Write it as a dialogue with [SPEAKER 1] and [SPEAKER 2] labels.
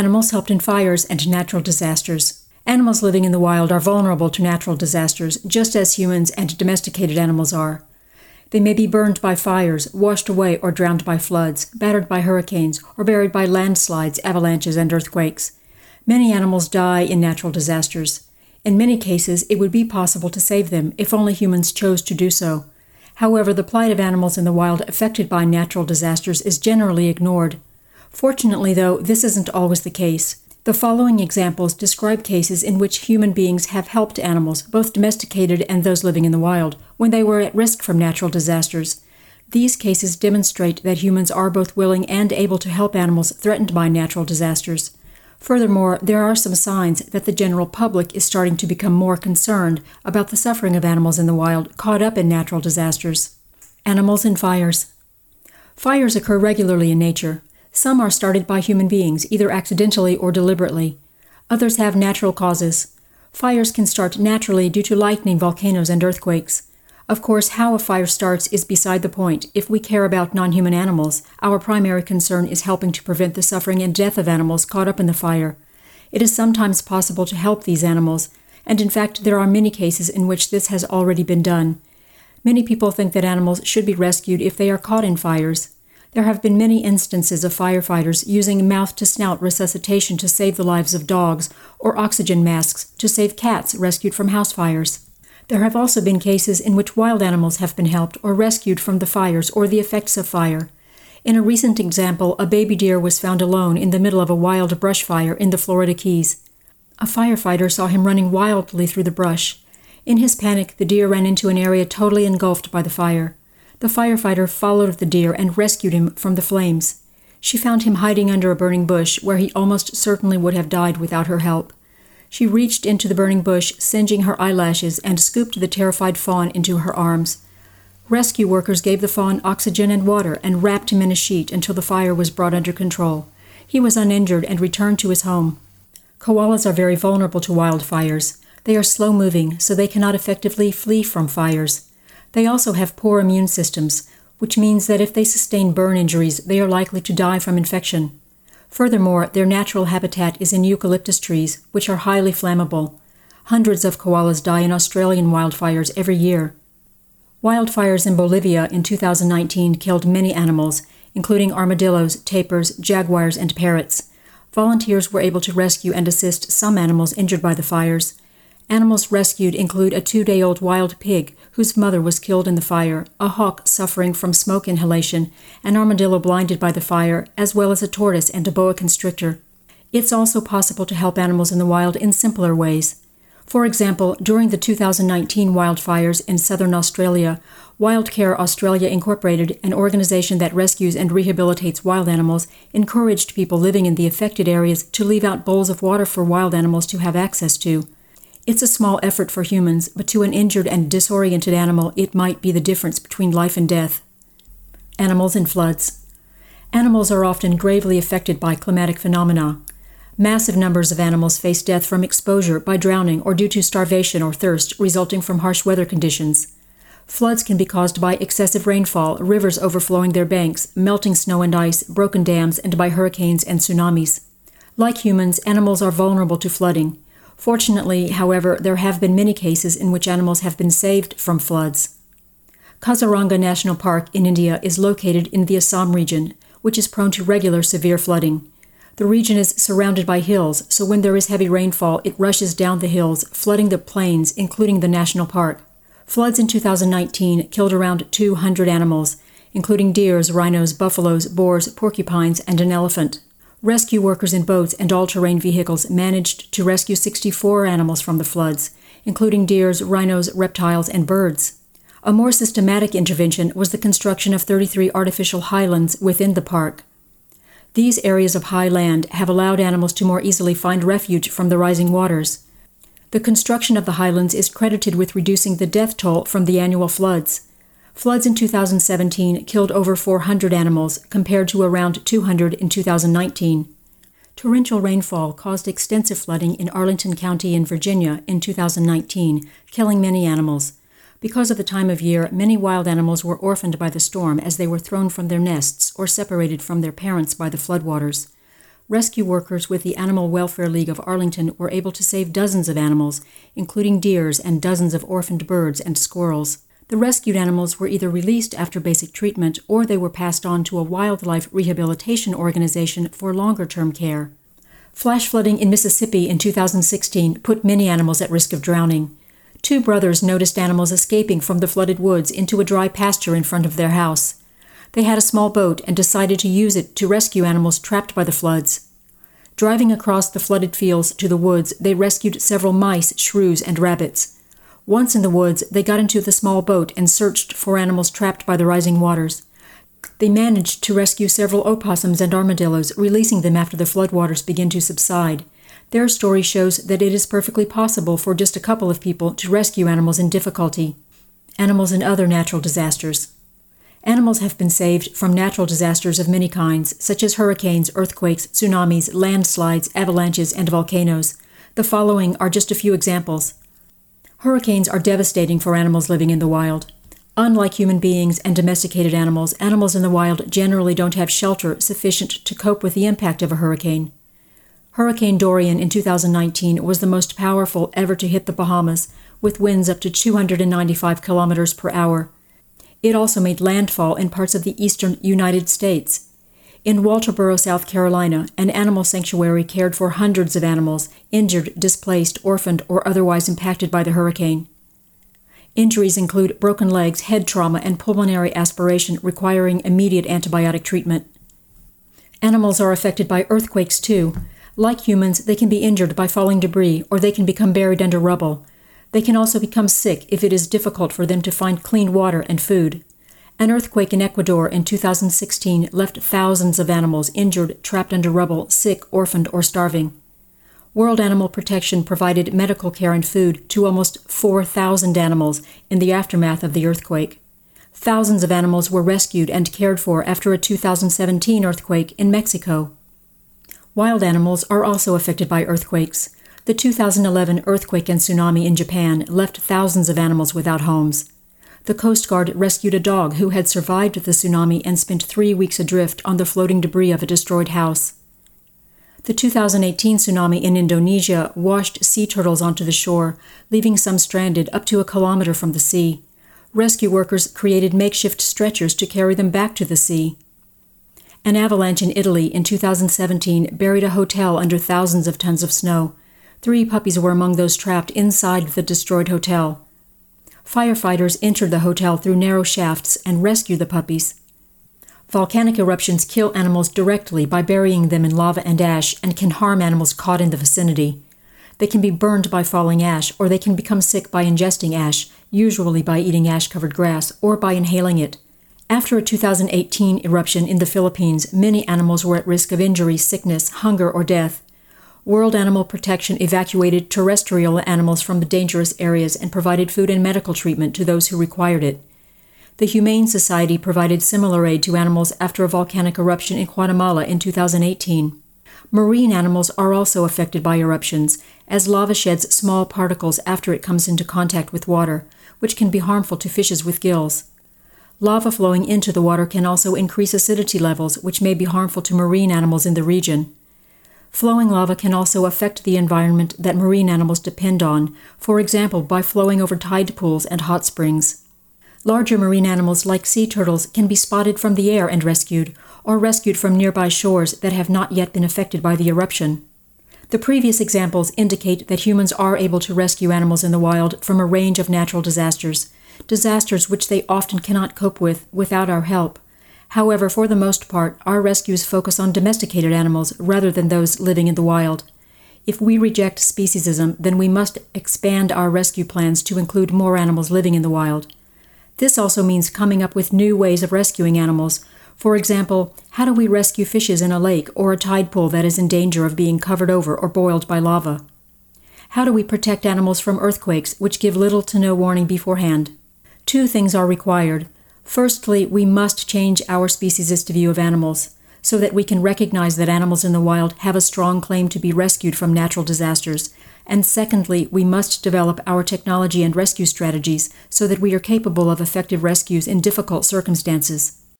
[SPEAKER 1] Animals helped in fires and natural disasters. Animals living in the wild are vulnerable to natural disasters, just as humans and domesticated animals are. They may be burned by fires, washed away or drowned by floods, battered by hurricanes, or buried by landslides, avalanches, and earthquakes. Many animals die in natural disasters. In many cases, it would be possible to save them if only humans chose to do so. However, the plight of animals in the wild affected by natural disasters is generally ignored. Fortunately, though, this isn't always the case. The following examples describe cases in which human beings have helped animals, both domesticated and those living in the wild, when they were at risk from natural disasters. These cases demonstrate that humans are both willing and able to help animals threatened by natural disasters. Furthermore, there are some signs that the general public is starting to become more concerned about the suffering of animals in the wild caught up in natural disasters. Animals and fires. Fires occur regularly in nature. Some are started by human beings, either accidentally or deliberately. Others have natural causes. Fires can start naturally due to lightning, volcanoes, and earthquakes. Of course, how a fire starts is beside the point. If we care about non human animals, our primary concern is helping to prevent the suffering and death of animals caught up in the fire. It is sometimes possible to help these animals, and in fact, there are many cases in which this has already been done. Many people think that animals should be rescued if they are caught in fires. There have been many instances of firefighters using mouth to snout resuscitation to save the lives of dogs, or oxygen masks to save cats rescued from house fires. There have also been cases in which wild animals have been helped or rescued from the fires or the effects of fire. In a recent example, a baby deer was found alone in the middle of a wild brush fire in the Florida Keys. A firefighter saw him running wildly through the brush. In his panic, the deer ran into an area totally engulfed by the fire. The firefighter followed the deer and rescued him from the flames. She found him hiding under a burning bush where he almost certainly would have died without her help. She reached into the burning bush, singeing her eyelashes, and scooped the terrified fawn into her arms. Rescue workers gave the fawn oxygen and water and wrapped him in a sheet until the fire was brought under control. He was uninjured and returned to his home. Koalas are very vulnerable to wildfires. They are slow moving, so they cannot effectively flee from fires. They also have poor immune systems, which means that if they sustain burn injuries, they are likely to die from infection. Furthermore, their natural habitat is in eucalyptus trees, which are highly flammable. Hundreds of koalas die in Australian wildfires every year. Wildfires in Bolivia in 2019 killed many animals, including armadillos, tapirs, jaguars, and parrots. Volunteers were able to rescue and assist some animals injured by the fires. Animals rescued include a two day old wild pig whose mother was killed in the fire, a hawk suffering from smoke inhalation, an armadillo blinded by the fire, as well as a tortoise and a boa constrictor. It's also possible to help animals in the wild in simpler ways. For example, during the 2019 wildfires in southern Australia, Wildcare Australia Incorporated, an organization that rescues and rehabilitates wild animals, encouraged people living in the affected areas to leave out bowls of water for wild animals to have access to. It's a small effort for humans, but to an injured and disoriented animal, it might be the difference between life and death. Animals in floods. Animals are often gravely affected by climatic phenomena. Massive numbers of animals face death from exposure by drowning or due to starvation or thirst resulting from harsh weather conditions. Floods can be caused by excessive rainfall, rivers overflowing their banks, melting snow and ice, broken dams, and by hurricanes and tsunamis. Like humans, animals are vulnerable to flooding. Fortunately, however, there have been many cases in which animals have been saved from floods. Kaziranga National Park in India is located in the Assam region, which is prone to regular severe flooding. The region is surrounded by hills, so when there is heavy rainfall, it rushes down the hills, flooding the plains, including the national park. Floods in 2019 killed around 200 animals, including deers, rhinos, buffaloes, boars, porcupines, and an elephant. Rescue workers in boats and all terrain vehicles managed to rescue 64 animals from the floods, including deers, rhinos, reptiles, and birds. A more systematic intervention was the construction of 33 artificial highlands within the park. These areas of high land have allowed animals to more easily find refuge from the rising waters. The construction of the highlands is credited with reducing the death toll from the annual floods. Floods in 2017 killed over 400 animals, compared to around 200 in 2019. Torrential rainfall caused extensive flooding in Arlington County in Virginia in 2019, killing many animals. Because of the time of year, many wild animals were orphaned by the storm as they were thrown from their nests or separated from their parents by the floodwaters. rescue workers with the Animal Welfare League of Arlington were able to save dozens of animals, including deers and dozens of orphaned birds and squirrels. The rescued animals were either released after basic treatment or they were passed on to a wildlife rehabilitation organization for longer term care. Flash flooding in Mississippi in 2016 put many animals at risk of drowning. Two brothers noticed animals escaping from the flooded woods into a dry pasture in front of their house. They had a small boat and decided to use it to rescue animals trapped by the floods. Driving across the flooded fields to the woods, they rescued several mice, shrews, and rabbits. Once in the woods, they got into the small boat and searched for animals trapped by the rising waters. They managed to rescue several opossums and armadillos, releasing them after the floodwaters began to subside. Their story shows that it is perfectly possible for just a couple of people to rescue animals in difficulty. Animals in other natural disasters. Animals have been saved from natural disasters of many kinds, such as hurricanes, earthquakes, tsunamis, landslides, avalanches, and volcanoes. The following are just a few examples. Hurricanes are devastating for animals living in the wild. Unlike human beings and domesticated animals, animals in the wild generally don't have shelter sufficient to cope with the impact of a hurricane. Hurricane Dorian in 2019 was the most powerful ever to hit the Bahamas, with winds up to 295 kilometers per hour. It also made landfall in parts of the eastern United States. In Walterboro, South Carolina, an animal sanctuary cared for hundreds of animals injured, displaced, orphaned, or otherwise impacted by the hurricane. Injuries include broken legs, head trauma, and pulmonary aspiration requiring immediate antibiotic treatment. Animals are affected by earthquakes too. Like humans, they can be injured by falling debris or they can become buried under rubble. They can also become sick if it is difficult for them to find clean water and food. An earthquake in Ecuador in 2016 left thousands of animals injured, trapped under rubble, sick, orphaned, or starving. World Animal Protection provided medical care and food to almost 4,000 animals in the aftermath of the earthquake. Thousands of animals were rescued and cared for after a 2017 earthquake in Mexico. Wild animals are also affected by earthquakes. The 2011 earthquake and tsunami in Japan left thousands of animals without homes. The Coast Guard rescued a dog who had survived the tsunami and spent three weeks adrift on the floating debris of a destroyed house. The 2018 tsunami in Indonesia washed sea turtles onto the shore, leaving some stranded up to a kilometer from the sea. Rescue workers created makeshift stretchers to carry them back to the sea. An avalanche in Italy in 2017 buried a hotel under thousands of tons of snow. Three puppies were among those trapped inside the destroyed hotel. Firefighters entered the hotel through narrow shafts and rescue the puppies. Volcanic eruptions kill animals directly by burying them in lava and ash and can harm animals caught in the vicinity. They can be burned by falling ash, or they can become sick by ingesting ash, usually by eating ash covered grass or by inhaling it. After a 2018 eruption in the Philippines, many animals were at risk of injury, sickness, hunger, or death. World Animal Protection evacuated terrestrial animals from the dangerous areas and provided food and medical treatment to those who required it. The Humane Society provided similar aid to animals after a volcanic eruption in Guatemala in 2018. Marine animals are also affected by eruptions, as lava sheds small particles after it comes into contact with water, which can be harmful to fishes with gills. Lava flowing into the water can also increase acidity levels, which may be harmful to marine animals in the region. Flowing lava can also affect the environment that marine animals depend on, for example, by flowing over tide pools and hot springs. Larger marine animals like sea turtles can be spotted from the air and rescued, or rescued from nearby shores that have not yet been affected by the eruption. The previous examples indicate that humans are able to rescue animals in the wild from a range of natural disasters, disasters which they often cannot cope with without our help. However, for the most part, our rescues focus on domesticated animals rather than those living in the wild. If we reject speciesism, then we must expand our rescue plans to include more animals living in the wild. This also means coming up with new ways of rescuing animals. For example, how do we rescue fishes in a lake or a tide pool that is in danger of being covered over or boiled by lava? How do we protect animals from earthquakes, which give little to no warning beforehand? Two things are required Firstly, we must change our speciesist view of animals so that we can recognize that animals in the wild have a strong claim to be rescued from natural disasters. And secondly, we must develop our technology and rescue strategies so that we are capable of effective rescues in difficult circumstances.